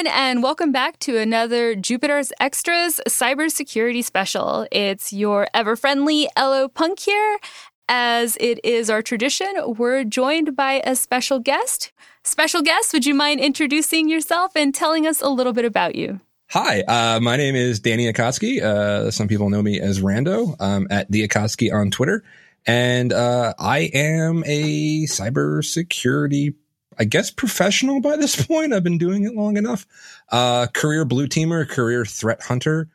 everyone, and welcome back to another Jupiter's Extras cybersecurity special. It's your ever friendly Elo Punk here. As it is our tradition, we're joined by a special guest. Special guest, would you mind introducing yourself and telling us a little bit about you? Hi, uh, my name is Danny Akacki. Uh, some people know me as Rando at the Akacki on Twitter. And uh, I am a cybersecurity I guess professional by this point. I've been doing it long enough. Uh, career blue teamer, career threat hunter.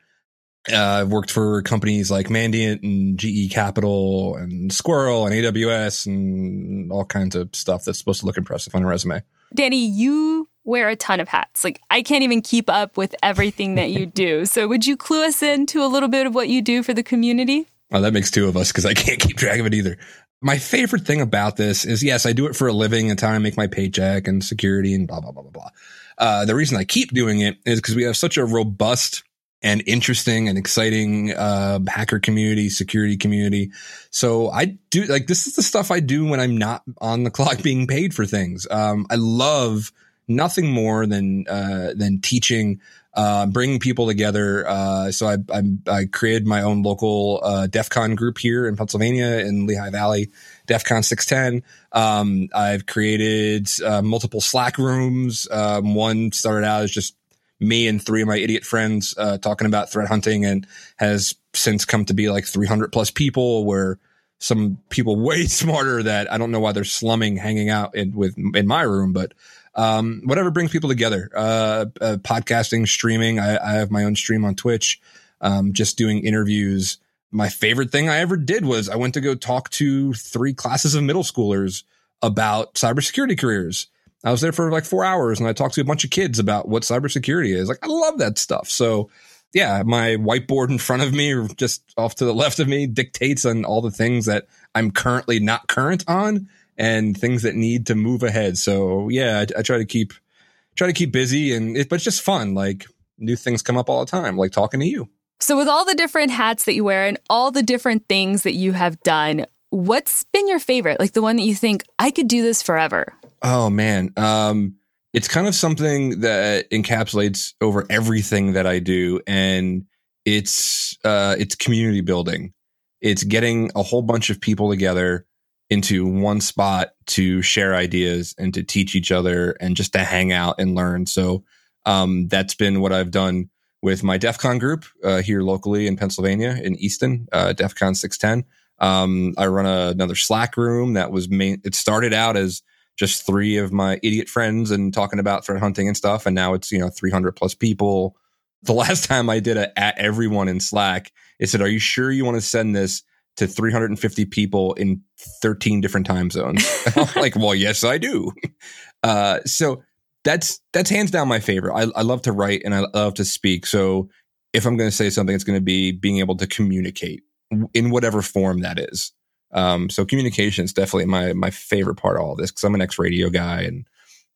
Uh, I've worked for companies like Mandiant and GE Capital and Sqrrl and AWS and all kinds of stuff that's supposed to look impressive on a resume. Danny, you wear a ton of hats. Like I can't even keep up with everything that you do. So would you clue us into a little bit of what you do for the community? Oh, that makes two of us because I can't keep track of it either. My favorite thing about this is yes, I do it for a living and time make my paycheck and security and blah, blah, blah, blah, blah. Uh, the reason I keep doing it is because we have such a robust and interesting and exciting uh, hacker community, security community. So I do like this is the stuff I do when I'm not on the clock being paid for things. Um, I love nothing more than uh, than teaching uh, bringing people together. Uh, so I, I, I, created my own local uh, DEF CON group here in Pennsylvania in Lehigh Valley, DEF CON 610. Um, I've created uh, multiple Slack rooms. Um, one started out as just me and three of my idiot friends uh, talking about threat hunting and has since come to be like 300 plus people where some people way smarter that I don't know why they're slumming hanging out in, with in my room, but um, whatever brings people together. Uh, uh, podcasting, streaming. I, I, have my own stream on Twitch. Um, just doing interviews. My favorite thing I ever did was I went to go talk to three classes of middle schoolers about cybersecurity careers. I was there for like four hours and I talked to a bunch of kids about what cybersecurity is. Like, I love that stuff. So, yeah, my whiteboard in front of me, or just off to the left of me, dictates on all the things that I'm currently not current on and things that need to move ahead. So yeah, I, I try to keep try to keep busy and it, but it's just fun. Like new things come up all the time, like talking to you. So with all the different hats that you wear and all the different things that you have done, what's been your favorite? Like the one that you think I could do this forever? Oh man. Um it's kind of something that encapsulates over everything that I do and it's uh it's community building. It's getting a whole bunch of people together into one spot to share ideas and to teach each other and just to hang out and learn. So um, that's been what I've done with my DEF CON group uh, here locally in Pennsylvania in Easton, uh, DEF CON 610. Um, I run a, another Slack room that was main. It started out as just three of my idiot friends and talking about threat hunting and stuff, and now it's you know 300 plus people. The last time I did a at everyone in Slack, it said, "Are you sure you want to send this to 350 people in 13 different time zones. I'm like, well, yes, I do. Uh, so that's that's hands down my favorite. I, I love to write and I love to speak. So if I'm going to say something, it's going to be being able to communicate in whatever form that is. Um, so communication is definitely my my favorite part of all of this because I'm an ex radio guy and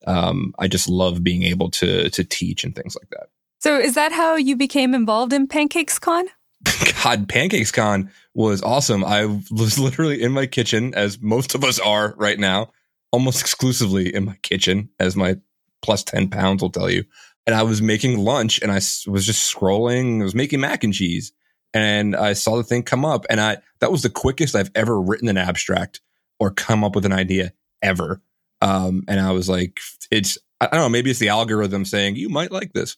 um, I just love being able to to teach and things like that. So is that how you became involved in Pancakes Con? God, Pancakes Con was awesome. I was literally in my kitchen, as most of us are right now, almost exclusively in my kitchen, as my plus 10 pounds will tell you. And I was making lunch and I was just scrolling. I was making mac and cheese and I saw the thing come up. And I, that was the quickest I've ever written an abstract or come up with an idea ever. Um, and I was like, it's, I don't know, maybe it's the algorithm saying, you might like this.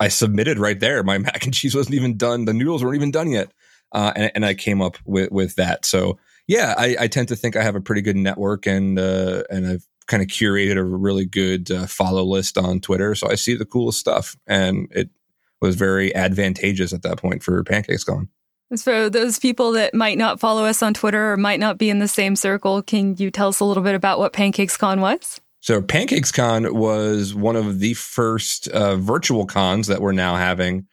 I submitted right there. My mac and cheese wasn't even done. The noodles weren't even done yet. Uh, and, and, I came up with, with that. So yeah, I, I, tend to think I have a pretty good network and, uh, and I've kind of curated a really good uh, follow list on Twitter. So I see the coolest stuff and it was very advantageous at that point for Pancakes Con. So those people that might not follow us on Twitter or might not be in the same circle, can you tell us a little bit about what Pancakes Con was? So Pancakes Con was one of the first uh, virtual cons that we're now having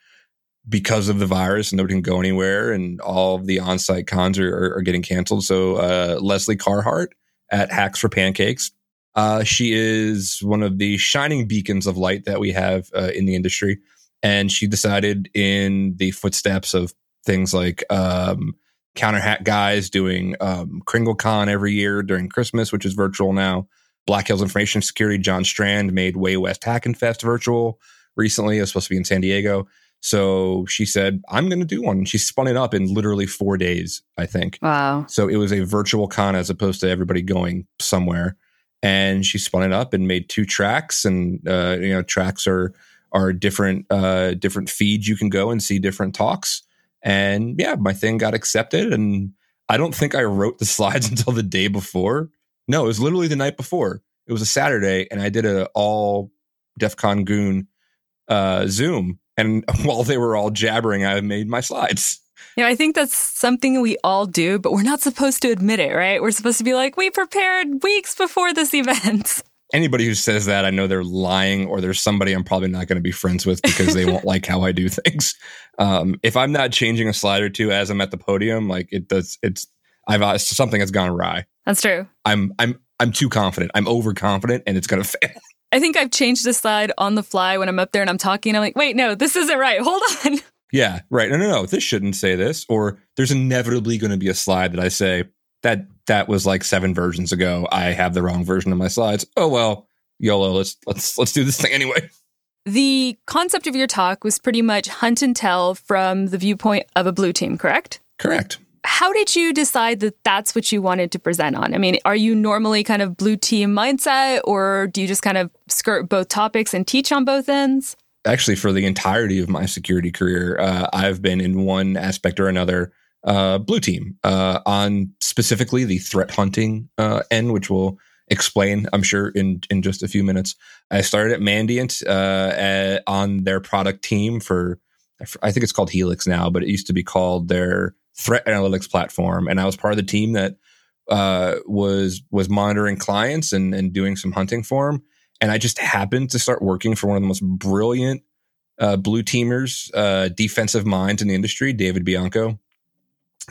because of the virus. And nobody can go anywhere, and all of the on-site cons are, are, are getting canceled. So uh, Lesley Carhart at Hacks for Pancakes, uh, she is one of the shining beacons of light that we have uh, in the industry, and she decided in the footsteps of things like um, Counter Hack Guys doing um, KringleCon every year during Christmas, which is virtual now. Black Hills Information Security, John Strand made Wild West Hackin' Fest virtual. recently. It was supposed to be in San Diego. So she said, I'm going to do one. She spun it up in literally four days, I think. Wow. So it was a virtual con as opposed to everybody going somewhere. And she spun it up and made two tracks. And, uh, you know, tracks are, are different, uh, different feeds you can go and see different talks. And yeah, my thing got accepted. And I don't think I wrote the slides until the day before. No, it was literally the night before. It was a Saturday and I did a all DEF CON goon uh, Zoom and while they were all jabbering, I made my slides. Yeah, I think that's something we all do, but we're not supposed to admit it, right? We're supposed to be like, we prepared weeks before this event. Anybody who says that, I know they're lying, or there's somebody I'm probably not going to be friends with because they won't like how I do things. Um, if I'm not changing a slide or two as I'm at the podium, like it does, it's I've uh, something has gone awry. That's true. I'm I'm I'm too confident. I'm overconfident, and it's going to fail. I think I've changed the slide on the fly when I'm up there and I'm talking. I'm like, wait, no, this isn't right. Hold on. Yeah, right. No, no, no. This shouldn't say this. Or there's inevitably going to be a slide that I say that that was like seven versions ago. I have the wrong version of my slides. Oh well, YOLO. Let's let's let's do this thing anyway. The concept of your talk was pretty much hunt and tell from the viewpoint of a blue team, correct? Correct how did you decide that that's what you wanted to present on? I mean, are you normally kind of blue team mindset or do you just kind of skirt both topics and teach on both ends? Actually, for the entirety of my security career, uh, I've been in one aspect or another uh, blue team uh, on specifically the threat hunting uh, end, which we'll explain, I'm sure, in in just a few minutes. I started at Mandiant uh, at, on their product team for, I think it's called Helix now, but it used to be called their threat analytics platform, and I was part of the team that uh, was was monitoring clients and and doing some hunting for them. And I just happened to start working for one of the most brilliant uh, blue teamers, uh, defensive minds in the industry, David Bianco.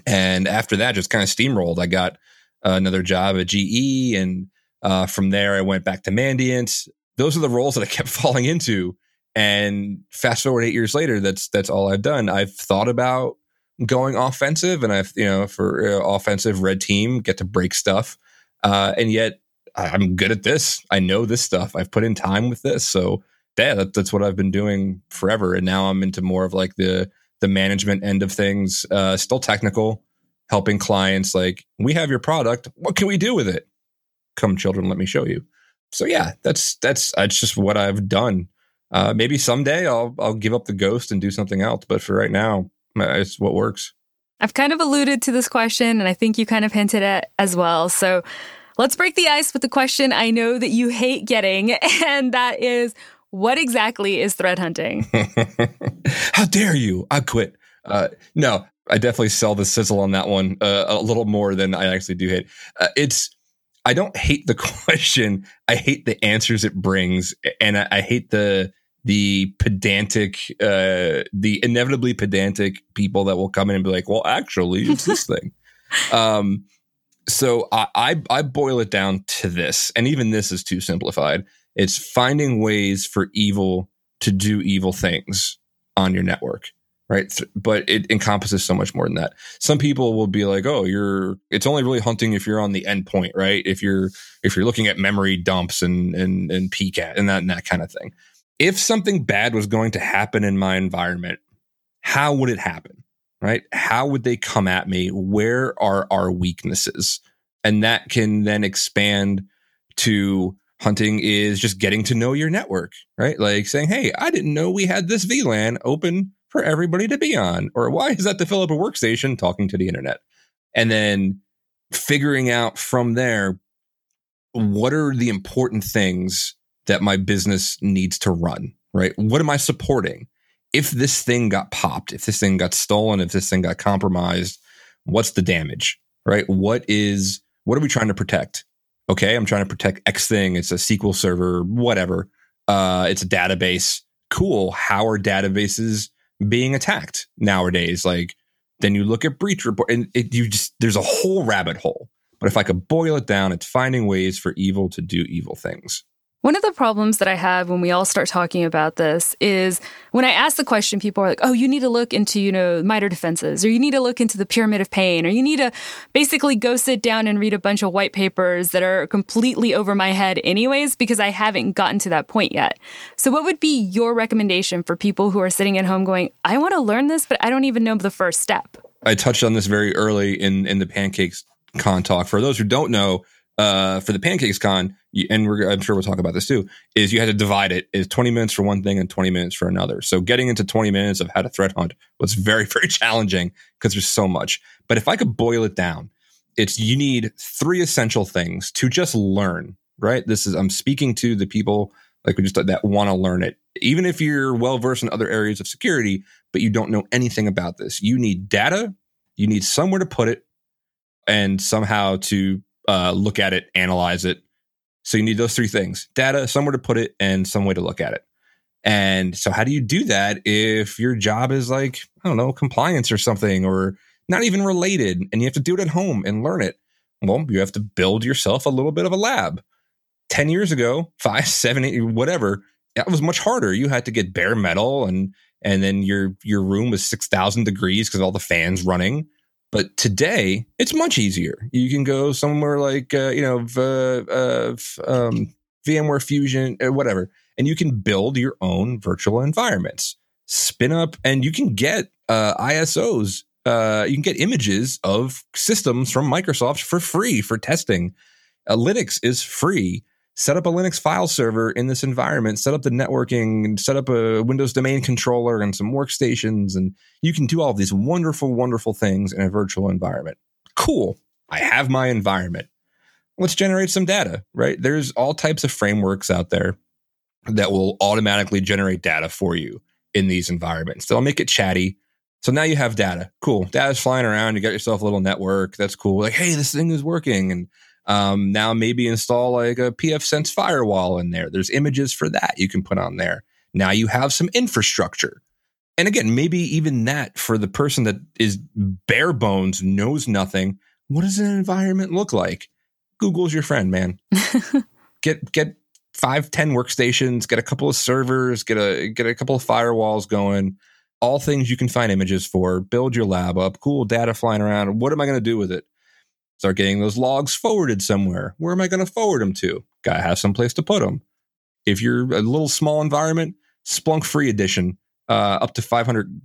And after that, just kind of steamrolled. I got another job at GE, and uh, from there, I went back to Mandiant. Those are the roles that I kept falling into. And fast forward eight years later, that's that's all I've done. I've thought about going offensive, and I've you know for uh, offensive red team get to break stuff, uh, and yet I'm good at this. I know this stuff. I've put in time with this, so yeah, that, that's what I've been doing forever. And now I'm into more of like the the management end of things. Uh, still technical, helping clients. Like we have your product. What can we do with it? Come, children, let me show you. So yeah, that's that's that's just what I've done. Uh, maybe someday I'll I'll give up the ghost and do something else. But for right now, it's what works. I've kind of alluded to this question, and I think you kind of hinted at as well. So let's break the ice with the question I know that you hate getting, and that is what exactly is threat hunting? How dare you? I quit. Uh, no, I definitely sell the sizzle on that one uh, a little more than I actually do hate. Uh, it's I don't hate the question. I hate the answers it brings, and I, I hate the the pedantic, uh, the inevitably pedantic people that will come in and be like, well, actually, it's this thing. Um, so I, I, I boil it down to this, and even this is too simplified. It's finding ways for evil to do evil things on your network right? But it encompasses so much more than that. Some people will be like, "Oh, you're it's only really hunting if you're on the endpoint, right? If you're if you're looking at memory dumps and and and PCAP and that and that kind of thing." If something bad was going to happen in my environment, how would it happen? Right? How would they come at me? Where are our weaknesses? And that can then expand to hunting is just getting to know your network, right? Like saying, Hey, I didn't know we had this VLAN open for everybody to be on. Or why is that developer workstation talking to the internet? And then figuring out from there, what are the important things that my business needs to run, right? What am I supporting? If this thing got popped, if this thing got stolen, if this thing got compromised, what's the damage, right? What is, what are we trying to protect? Okay, I'm trying to protect X thing. It's a SQL server, whatever. Uh, it's a database. Cool. How are databases being attacked nowadays? Like, then you look at breach report and it, you just, there's a whole rabbit hole. But if I could boil it down, it's finding ways for evil to do evil things. One of the problems that I have when we all start talking about this is when I ask the question, people are like, oh, you need to look into, you know, MITRE defenses, or you need to look into the pyramid of pain, or you need to basically go sit down and read a bunch of white papers that are completely over my head, anyways, because I haven't gotten to that point yet. So, what would be your recommendation for people who are sitting at home going, I want to learn this, but I don't even know the first step? I touched on this very early in, in the pancakes con talk. For those who don't know, uh, for the pancakes con, and I'm sure we'll talk about this too, is you had to divide it is 20 minutes for one thing and 20 minutes for another. So getting into 20 minutes of how to threat hunt was very, very challenging because there's so much. But if I could boil it down, it's you need three essential things to just learn, right? This is, I'm speaking to the people like we just that want to learn it. Even if you're well versed in other areas of security, but you don't know anything about this, you need data, you need somewhere to put it, and somehow to uh, look at it, analyze it. So you need those three things data, somewhere to put it, and some way to look at it. And so, how do you do that if your job is like, I don't know, compliance or something, or not even related, and you have to do it at home and learn it? Well, you have to build yourself a little bit of a lab. 10 years ago, five, seven, eight, whatever, that was much harder. You had to get bare metal and and then your your room was 6000 degrees because all the fans running but today, it's much easier. You can go somewhere like, uh, you know, v- uh, um, VMware Fusion, uh, whatever, and you can build your own virtual environments, spin up, and you can get uh, ISOs. Uh, you can get images of systems from Microsoft for free for testing. Uh, Linux is free set up a Linux file server in this environment, set up the networking, set up a Windows domain controller and some workstations. And you can do all these wonderful, wonderful things in a virtual environment. Cool. I have my environment. Let's generate some data, right? There's all types of frameworks out there that will automatically generate data for you in these environments. They'll make it chatty. So now you have data. Cool. Data's flying around. You got yourself a little network. That's cool. Like, hey, this thing is working. And um, now maybe install like a pfSense firewall in there. There's images for that you can put on there. Now you have some infrastructure. And again, maybe even that for the person that is bare bones, knows nothing. What does an environment look like? Google's your friend, man. get get five, ten workstations, get a couple of servers, get a get a couple of firewalls going. All things you can find images for. Build your lab up. Cool data flying around. What am I going to do with it? Start getting those logs forwarded somewhere. Where am I going to forward them to? Got to have some place to put them. If you're a little small environment, Splunk Free Edition, uh, up to 500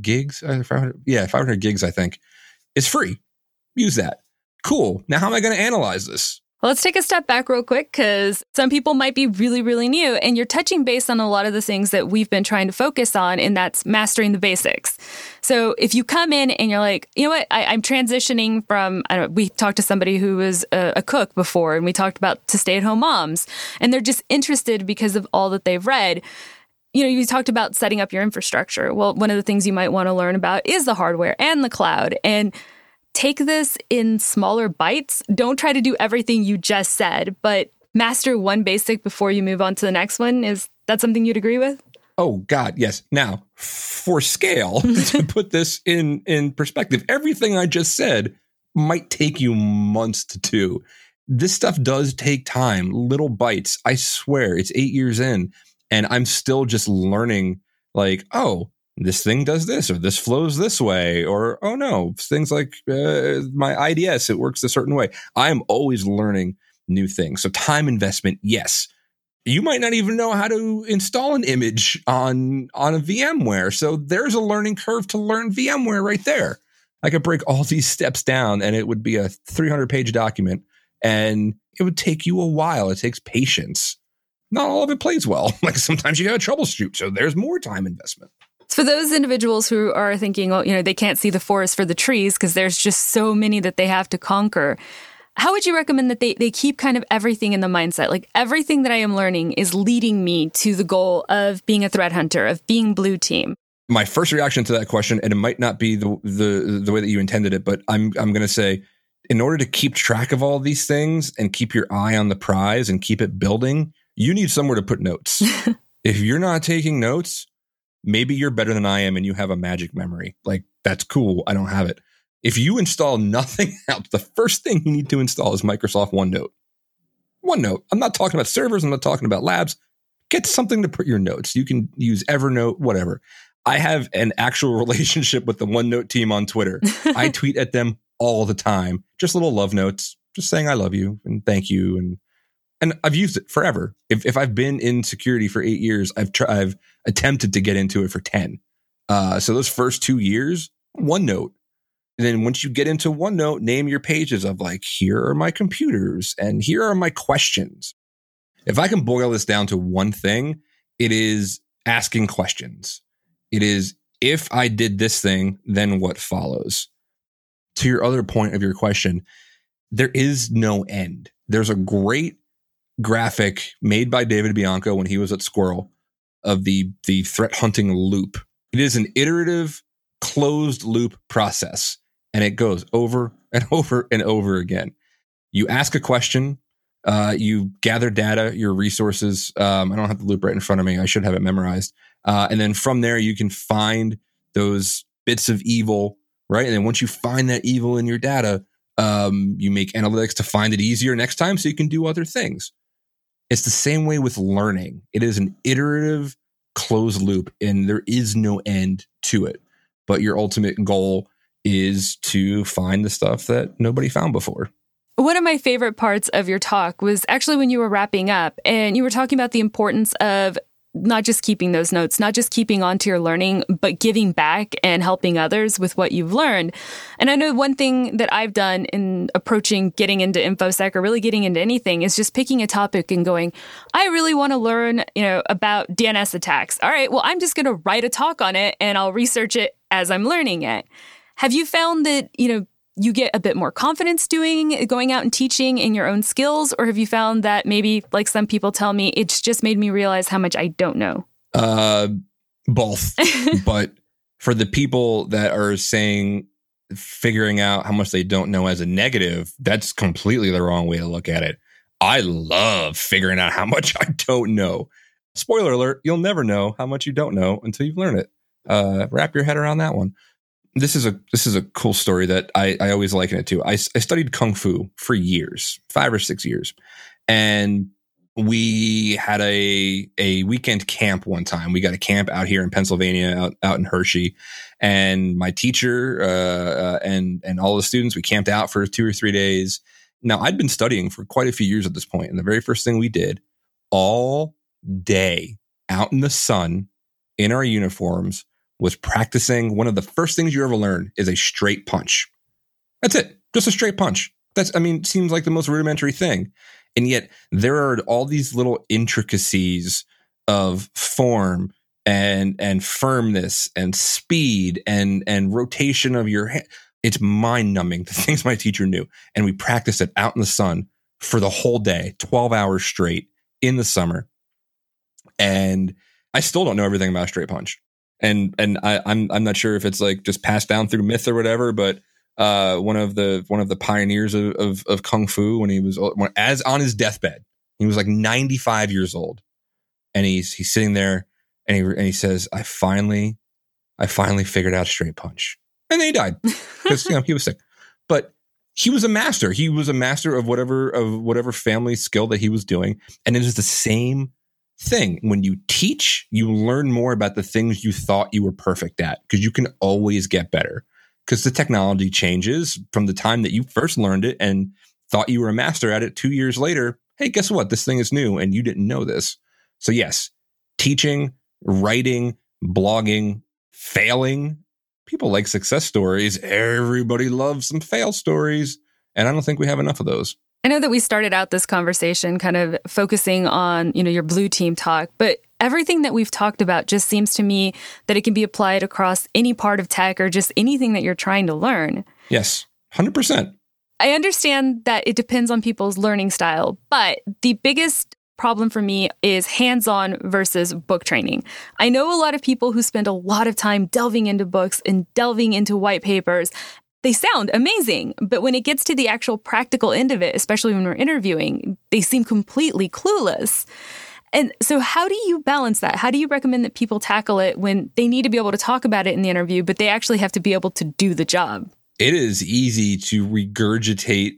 gigs, uh, 500, yeah, 500 gigs, I think, is free. Use that. Cool. Now, how am I going to analyze this? Let's take a step back real quick because some people might be really, really new, and you're touching base on a lot of the things that we've been trying to focus on, and that's mastering the basics. So if you come in and you're like, you know what, I, am transitioning from, know, we talked to somebody who was a, a cook before, and we talked about to stay at home moms, and they're just interested because of all that they've read you know, you talked about setting up your infrastructure. Well, one of the things you might want to learn about is the hardware and the cloud. And take this in smaller bites. Don't try to do everything you just said, but master one basic before you move on to the next one. Is that something you'd agree with? Oh God, yes. Now, for scale, to put this in in perspective, everything I just said might take you months to do. This stuff does take time, little bites. I swear, it's 8 years in and I'm still just learning like, oh, this thing does this or this flows this way or oh no things like uh, my ids it works a certain way. I am always learning new things. So time investment yes. You might not even know how to install an image on on a vmware so there's a learning curve to learn vmware right there. I could break all these steps down and it would be a 300 page document and it would take you a while. It takes patience. Not all of it plays well. Like sometimes you gotta troubleshoot so there's more time investment for those individuals who are thinking, well, you know, they can't see the forest for the trees because there's just so many that they have to conquer. How would you recommend that they, they keep kind of everything in the mindset? Like everything that I am learning is leading me to the goal of being a threat hunter, of being blue team. My first reaction to that question, and it might not be the the, the way that you intended it, but I'm I'm gonna say in order to keep track of all these things and keep your eye on the prize and keep it building, you need somewhere to put notes. if you're not taking notes, maybe you're better than I am and you have a magic memory. Like, that's cool. I don't have it. If you install nothing else, the first thing you need to install is Microsoft OneNote. OneNote. I'm not talking about servers. I'm not talking about labs. Get something to put your notes. You can use Evernote, whatever. I have an actual relationship with the OneNote team on Twitter. I tweet at them all the time, just little love notes, just saying I love you and thank you and and I've used it forever. If if I've been in security for eight years, I've tr- I've attempted to get into it for ten. Uh, so those first two years, OneNote. And then once you get into OneNote, name your pages of like, here are my computers and here are my questions. If I can boil this down to one thing, it is asking questions. It is if I did this thing, then what follows? To your other point of your question, there is no end. There's a great graphic made by David Bianco when he was at Sqrrl of the the threat hunting loop. It is an iterative closed loop process and it goes over and over and over again. You ask a question, uh, you gather data, your resources. Um, I don't have the loop right in front of me. I should have it memorized. Uh, and then from there, you can find those bits of evil, right? And then once you find that evil in your data, um, you make analytics to find it easier next time so you can do other things. It's the same way with learning. It is an iterative closed loop and there is no end to it. But your ultimate goal is to find the stuff that nobody found before. One of my favorite parts of your talk was actually when you were wrapping up and you were talking about the importance of not just keeping those notes, not just keeping on to your learning, but giving back and helping others with what you've learned. And I know one thing that I've done in approaching getting into InfoSec or really getting into anything is just picking a topic and going, I really want to learn, you know, about DNS attacks. All right, well, I'm just going to write a talk on it and I'll research it as I'm learning it. Have you found that, you know, you get a bit more confidence doing going out and teaching in your own skills? Or have you found that maybe like some people tell me it's just made me realize how much i don't know? Uh both. But for the people that are saying figuring out how much they don't know as a negative that's completely the wrong way to look at it. I love figuring out how much i don't know. Spoiler alert you'll never know how much you don't know until you've learned it. Uh wrap your head around that one this is a this is a cool story that I, I always liken it to. I, I studied kung fu for years, five or six years, and we had a a weekend camp one time. We got a camp out here in Pennsylvania, out, out in Hershey, and my teacher uh, uh, and and all the students we camped out for two or three days. Now I'd been studying for quite a few years at this point, and the very first thing we did all day out in the sun in our uniforms was practicing one of the first things you ever learn is a straight punch. That's it. Just a straight punch. That's, I mean, seems like the most rudimentary thing. And yet there are all these little intricacies of form and, and firmness and speed and, and rotation of your hand. It's mind numbing the things my teacher knew. And we practiced it out in the sun for the whole day, 12 hours straight in the summer. And I still don't know everything about a straight punch and and I, I'm I'm not sure if it's like just passed down through myth or whatever, but uh, one of the one of the pioneers of, of, of kung fu when he was as on his deathbed, he was like 95 years old, and he's he's sitting there and he and he says, "I finally, I finally figured out a straight punch," and then he died because you know he was sick, but he was a master. He was a master of whatever of whatever family skill that he was doing, and it is the same thing. When you teach, you learn more about the things you thought you were perfect at because you can always get better because the technology changes from the time that you first learned it and thought you were a master at it two years later. Hey, guess what? This thing is new and you didn't know this. So, yes, teaching, writing, blogging, failing. People like success stories. Everybody loves some fail stories. And I don't think we have enough of those. I know that we started out this conversation kind of focusing on, you know, your blue team talk, but everything that we've talked about just seems to me that it can be applied across any part of tech or just anything that you're trying to learn. Yes, 100%. I understand that it depends on people's learning style, but the biggest problem for me is hands on versus book training. I know a lot of people who spend a lot of time delving into books and delving into white papers, they sound amazing, but when it gets to the actual practical end of it, especially when we're interviewing, they seem completely clueless. And so, how do you balance that? How do you recommend that people tackle it when they need to be able to talk about it in the interview, but they actually have to be able to do the job? It is easy to regurgitate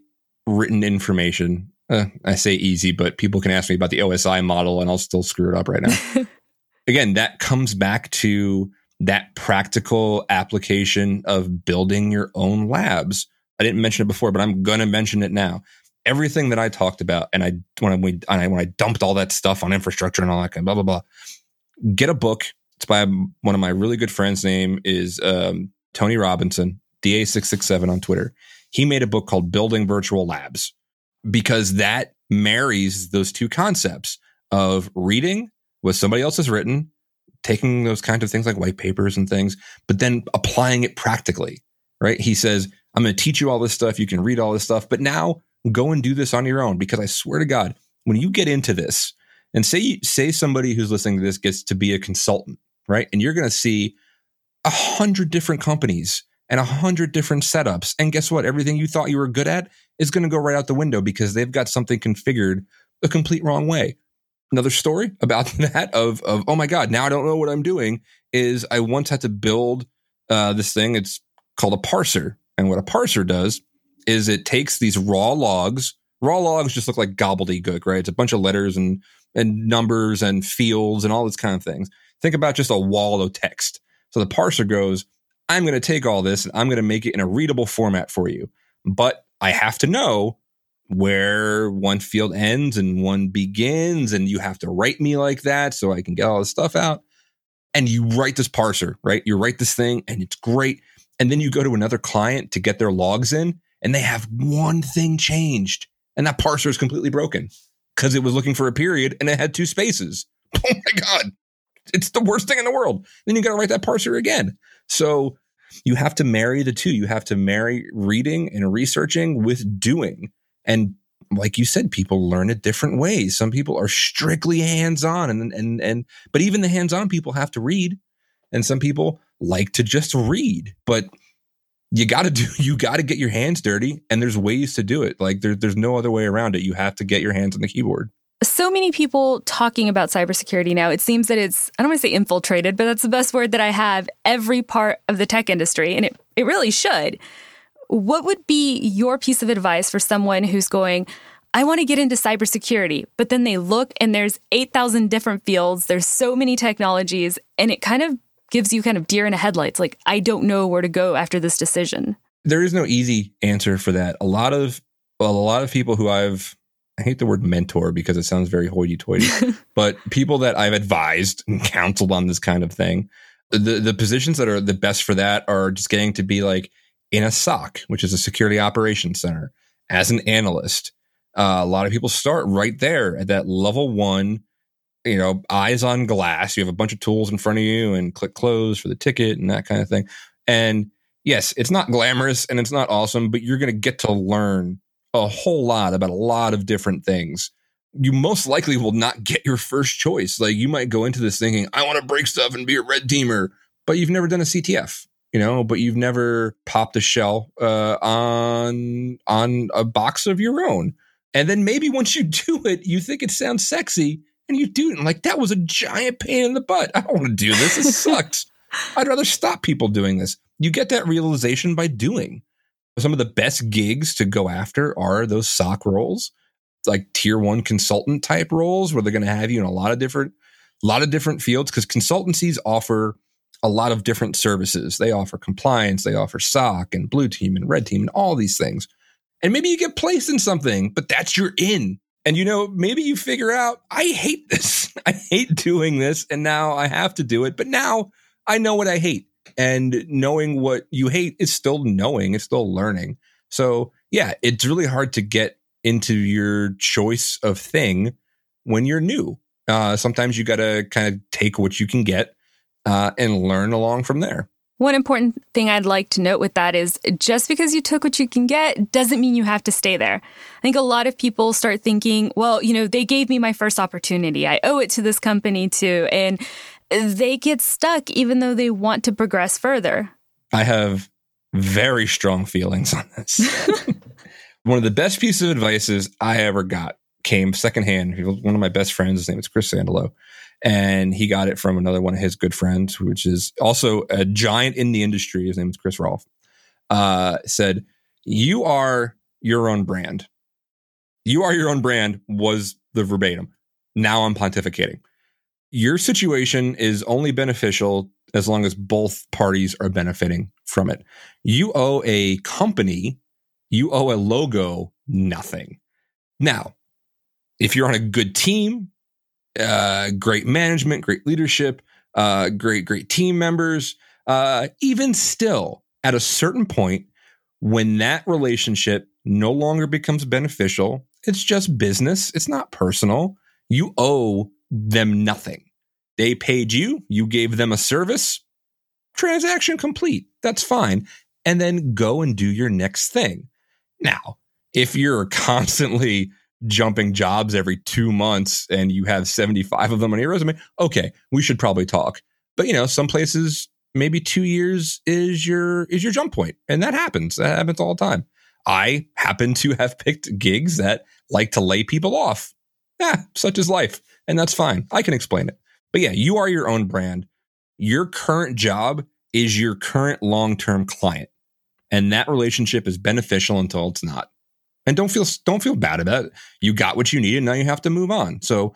written information uh, I say easy, but people can ask me about the OSI model and I'll still screw it up right now. Again, that comes back to that practical application of building your own labs. I didn't mention it before, but I'm going to mention it now. Everything that I talked about, and I when I, when I when I dumped all that stuff on infrastructure and all that kind of blah blah blah. Get a book. It's by one of my really good friends. Name is um, Tony Robinson, DA667 on Twitter. He made a book called Building Virtual Labs because that marries those two concepts of reading what somebody else has written, taking those kinds of things like white papers and things, but then applying it practically, right? He says, I'm going to teach you all this stuff. You can read all this stuff, but now go and do this on your own because I swear to God, when you get into this and say, say somebody who's listening to this gets to be a consultant, right? And you're going to see a hundred different companies and a hundred different setups. And guess what? Everything you thought you were good at is going to go right out the window because they've got something configured a complete wrong way. Another story about that of, of, oh my God, now I don't know what I'm doing is I once had to build uh, this thing. It's called a parser. And what a parser does is it takes these raw logs. Raw logs just look like gobbledygook, right? It's a bunch of letters and, and numbers and fields and all this kind of things. Think about just a wall of text. So the parser goes, I'm going to take all this and I'm going to make it in a readable format for you. But I have to know where one field ends and one begins. And you have to write me like that so I can get all this stuff out. And you write this parser, right? You write this thing and it's great. And then you go to another client to get their logs in and they have one thing changed. And that parser is completely broken because it was looking for a period and it had two spaces. Oh my God. It's the worst thing in the world. Then you got to write that parser again. So you have to marry the two. You have to marry reading and researching with doing. And like you said, people learn it different ways. Some people are strictly hands on and, and, and, but even the hands on people have to read. And some people like to just read, but you got to do, you got to get your hands dirty and there's ways to do it. Like there, there's no other way around it. You have to get your hands on the keyboard so many people talking about cybersecurity now. It seems that it's, I don't want to say infiltrated, but that's the best word that I have, every part of the tech industry. And it, it really should. What would be your piece of advice for someone who's going, I want to get into cybersecurity, but then they look and there's 8,000 different fields, there's so many technologies, and it kind of gives you kind of deer in the headlights. Like, I don't know where to go after this decision. There is no easy answer for that. A lot of, well, a lot of people who I've I hate the word mentor because it sounds very hoity toity, but people that I've advised and counseled on this kind of thing, the, the positions that are the best for that are just getting to be like in a SOC, which is a security operations center, as an analyst. Uh, a lot of people start right there at that level one, you know, eyes on glass. You have a bunch of tools in front of you and click close for the ticket and that kind of thing. And yes, it's not glamorous and it's not awesome, but you're going to get to learn a whole lot about a lot of different things, you most likely will not get your first choice. Like you might go into this thinking, I want to break stuff and be a red teamer, but you've never done a CTF, you know, but you've never popped a shell uh, on on a box of your own. And then maybe once you do it, you think it sounds sexy and you do it. And like, that was a giant pain in the butt. I don't want to do this. This sucks. I'd rather stop people doing this. You get that realization by doing some of the best gigs to go after are those SOC roles, like tier one consultant type roles, where they're going to have you in a lot of different, a lot of different fields because consultancies offer a lot of different services. They offer compliance, they offer SOC and blue team and red team and all these things. And maybe you get placed in something, but that's your in. And you know, maybe you figure out, I hate this. I hate doing this. And now I have to do it. But now I know what I hate and knowing what you hate is still knowing it's still learning so yeah it's really hard to get into your choice of thing when you're new uh, sometimes you got to kind of take what you can get uh, and learn along from there one important thing I'd like to note with that is just because you took what you can get doesn't mean you have to stay there. I think a lot of people start thinking, well, you know, they gave me my first opportunity. I owe it to this company too. And they get stuck even though they want to progress further. I have very strong feelings on this. one of the best pieces of advice I ever got came secondhand. One of my best friends. His name is Chris Sandalo. And he got it from another one of his good friends, which is also a giant in the industry. His name is Chris Rolfe. Uh, said, You are your own brand. You are your own brand was the verbatim. Now I'm pontificating. Your situation is only beneficial as long as both parties are benefiting from it. You owe a company, you owe a logo nothing. Now, if you're on a good team, uh, great management, great leadership, uh, great, great team members, uh, even still, at a certain point, when that relationship no longer becomes beneficial, it's just business, it's not personal. You owe them nothing. They paid you, you gave them a service, transaction complete. That's fine. And then go and do your next thing. Now, if you're constantly jumping jobs every two months and you have 75 of them on your resume, okay, we should probably talk. But you know, some places maybe two years is your is your jump point. And that happens. That happens all the time. I happen to have picked gigs that like to lay people off. Yeah, such is life. And that's fine. I can explain it. But yeah, you are your own brand. Your current job is your current long term client. And that relationship is beneficial until it's not. And don't feel don't feel bad about it. You got what you needed. now you have to move on. So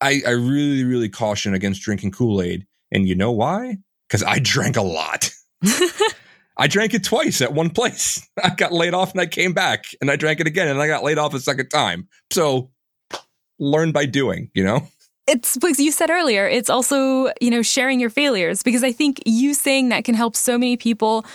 I, I really, really caution against drinking Kool-Aid. And you know why? Because I drank a lot. I drank it twice at one place. I got laid off and I came back and I drank it again and I got laid off a second time. So learn by doing, you know? It's because you said earlier, it's also, you know, sharing your failures because I think you saying that can help so many people.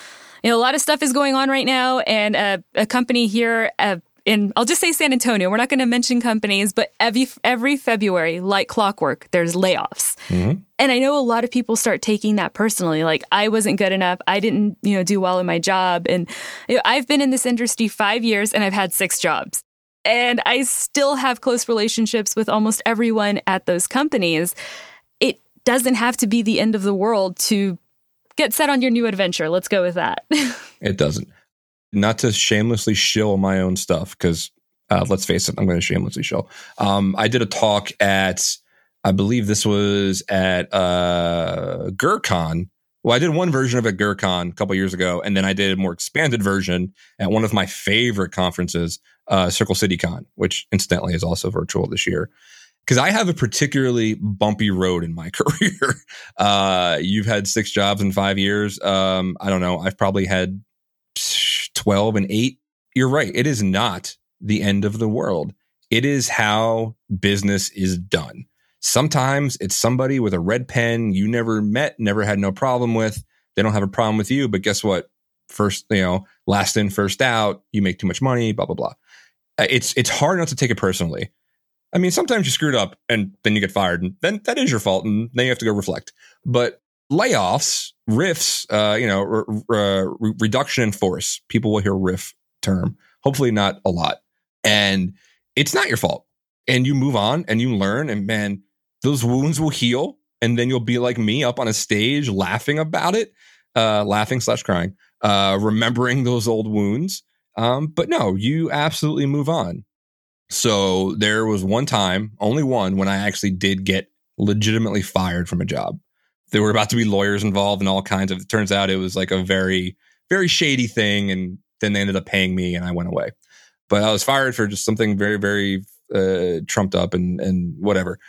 You know, a lot of stuff is going on right now, and a, a company here uh, in, I'll just say San Antonio, we're not going to mention companies, but every, every February, like clockwork, there's layoffs. Mm-hmm. And I know a lot of people start taking that personally. Like, I wasn't good enough. I didn't, you know, do well in my job. And you know, I've been in this industry five years and I've had six jobs and I still have close relationships with almost everyone at those companies. It doesn't have to be the end of the world to get set on your new adventure. Let's go with that. it doesn't. Not to shamelessly shill my own stuff, because uh, let's face it, I'm going to shamelessly shill. Um, I did a talk at, I believe this was at uh, GrrCon. Well, I did one version of it at GrrCon a couple years ago, and then I did a more expanded version at one of my favorite conferences uh, Circle City Con, which incidentally is also virtual this year. Because I have a particularly bumpy road in my career. Uh, you've had six jobs in five years. Um, I don't know. I've probably had 12 and eight. You're right. It is not the end of the world. It is how business is done. Sometimes it's somebody with a red pen you never met, never had no problem with. They don't have a problem with you, but guess what? First, you know, last in, first out, you make too much money, blah, blah, blah. Uh, it's it's hard not to take it personally. I mean, sometimes you screwed up and then you get fired, and then that is your fault, and then you have to go reflect. But layoffs, riffs, uh, you know, re- reduction in force. People will hear riff term. Hopefully, not a lot, and it's not your fault. And you move on and you learn, and man, those wounds will heal, and then you'll be like me up on a stage laughing about it, uh, laughing slash crying, uh, remembering those old wounds um, but no, you absolutely move on. So there was one time, only one, when I actually did get legitimately fired from a job. There were about to be lawyers involved and all kinds of. It turns out it was like a very, very shady thing, and then they ended up paying me, and I went away. But I was fired for just something very, very uh, trumped up and and whatever.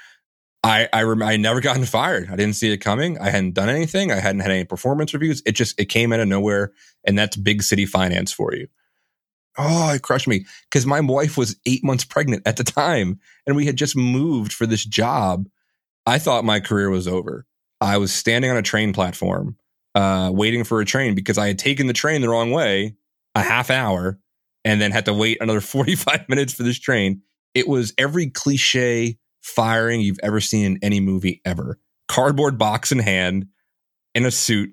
I I, rem- I never gotten fired. I didn't see it coming. I hadn't done anything. I hadn't had any performance reviews. It just it came out of nowhere, and that's big city finance for you oh, it crushed me because my wife was eight months pregnant at the time and we had just moved for this job. I thought my career was over. I was standing on a train platform, uh, waiting for a train because I had taken the train the wrong way a half hour and then had to wait another 45 minutes for this train. It was every cliche firing you've ever seen in any movie ever. Cardboard box in hand, in a suit,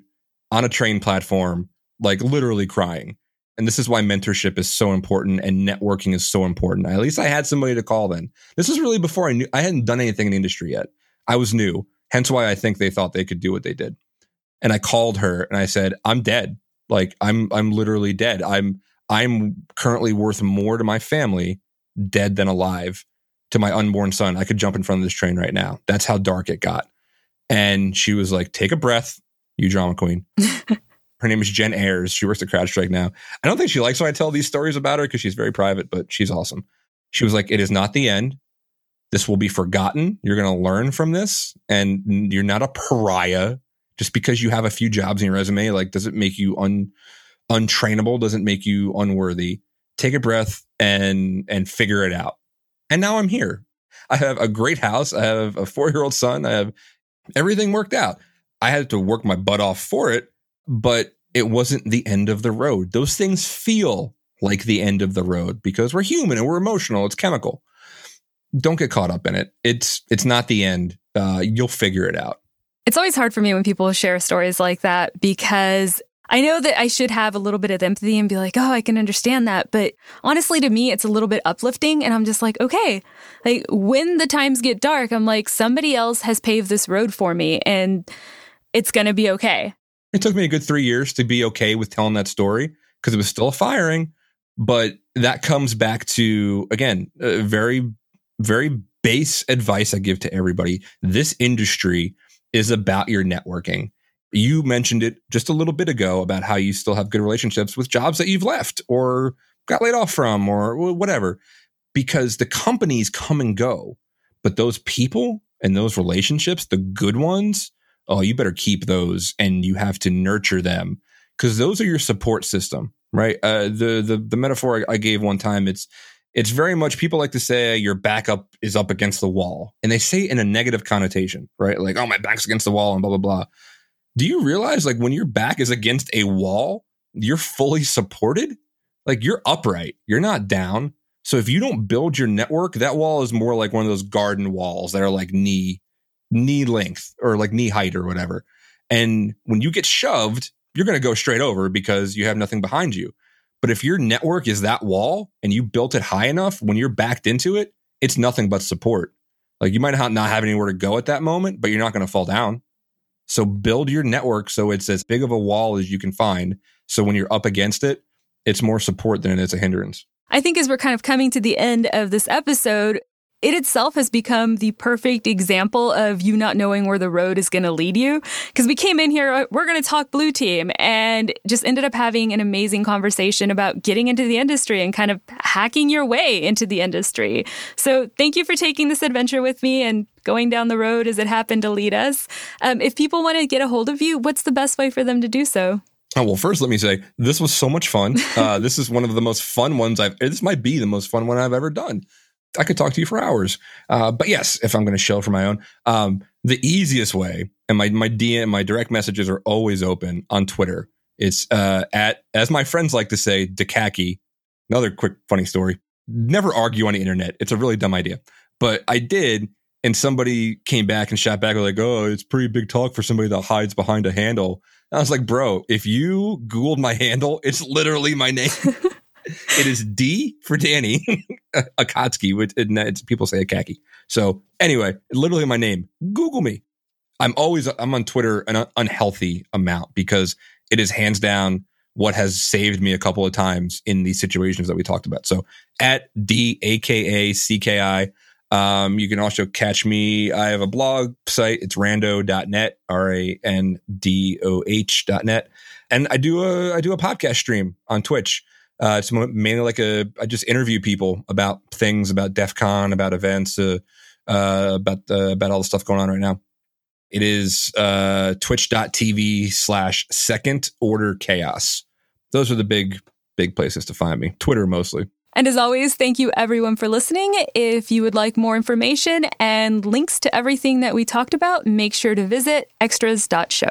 on a train platform, like literally crying. And this is why mentorship is so important and networking is so important. At least I had somebody to call then. This was really before I knew I hadn't done anything in the industry yet. I was new. Hence why I think they thought they could do what they did. And I called her and I said, I'm dead. Like I'm I'm literally dead. I'm I'm currently worth more to my family dead than alive to my unborn son. I could jump in front of this train right now. That's how dark it got. And she was like, take a breath, you drama queen. Her name is Jen Ayers. She works at CrowdStrike now. I don't think she likes when I tell these stories about her because she's very private, but she's awesome. She was like, it is not the end. This will be forgotten. You're going to learn from this and you're not a pariah just because you have a few jobs in your resume. Like, does it make you un, untrainable? Doesn't make you unworthy. Take a breath and, and figure it out. And now I'm here. I have a great house. I have a four year old son. I have everything worked out. I had to work my butt off for it, but it wasn't the end of the road. Those things feel like the end of the road because we're human and we're emotional. It's chemical. Don't get caught up in it. It's it's not the end. Uh, you'll figure it out. It's always hard for me when people share stories like that because I know that I should have a little bit of empathy and be like, oh, I can understand that. But honestly, to me, it's a little bit uplifting. And I'm just like, okay, like when the times get dark, I'm like, somebody else has paved this road for me and it's going to be okay. It took me a good three years to be okay with telling that story because it was still a firing. But that comes back to, again, very, very base advice I give to everybody. This industry is about your networking. You mentioned it just a little bit ago about how you still have good relationships with jobs that you've left or got laid off from or whatever, because the companies come and go. But those people and those relationships, the good ones, oh, you better keep those and you have to nurture them because those are your support system, right? Uh, the the the metaphor I gave one time, it's it's very much people like to say your backup is up against the wall, and they say in a negative connotation, right? Like, oh, my back's against the wall, and blah blah blah. Do you realize, like, when your back is against a wall, you're fully supported? Like, you're upright, you're not down. So if you don't build your network, that wall is more like one of those garden walls that are like knee knee length or like knee height or whatever. And when you get shoved, you're going to go straight over because you have nothing behind you. But if your network is that wall and you built it high enough, when you're backed into it, it's nothing but support. Like you might not have anywhere to go at that moment, but you're not going to fall down. So build your network so it's as big of a wall as you can find. So when you're up against it, it's more support than it is a hindrance. I think as we're kind of coming to the end of this episode, it itself has become the perfect example of you not knowing where the road is going to lead you. Because we came in here, we're going to talk blue team, and just ended up having an amazing conversation about getting into the industry and kind of hacking your way into the industry. So thank you for taking this adventure with me and going down the road as it happened to lead us. Um, if people want to get a hold of you, what's the best way for them to do so? Oh, well, first, let me say this was so much fun. Uh, this is one of the most fun ones I've, this might be the most fun one I've ever done. I could talk to you for hours. Uh, but yes, if I'm going to show for my own, um, the easiest way, and my my DM, my direct messages are always open on Twitter. It's uh, at as my friends like to say, Dekaki. Another quick funny story. Never argue on the internet. It's a really dumb idea, but I did, and somebody came back and shot back like, "Oh, it's pretty big talk for somebody that hides behind a handle." And I was like, "Bro, if you googled my handle, it's literally my name." it is D for Danny Akacki, which people say Akaki. So anyway, literally my name. Google me. I'm always I'm on Twitter an unhealthy amount because it is hands down what has saved me a couple of times in these situations that we talked about. So at D A K A C K I. Um, you can also catch me. I have a blog site. It's randoh.net, R A N D O H.net. And I do a I do a podcast stream on Twitch. Uh, it's mainly like a I just interview people about things about DEF CON, about events, uh, uh, about uh, about all the stuff going on right now. It is uh, twitch.tv slash second order chaos. Those are the big, big places to find me. Twitter mostly. And as always, thank you everyone for listening. If you would like more information and links to everything that we talked about, make sure to visit extras.show.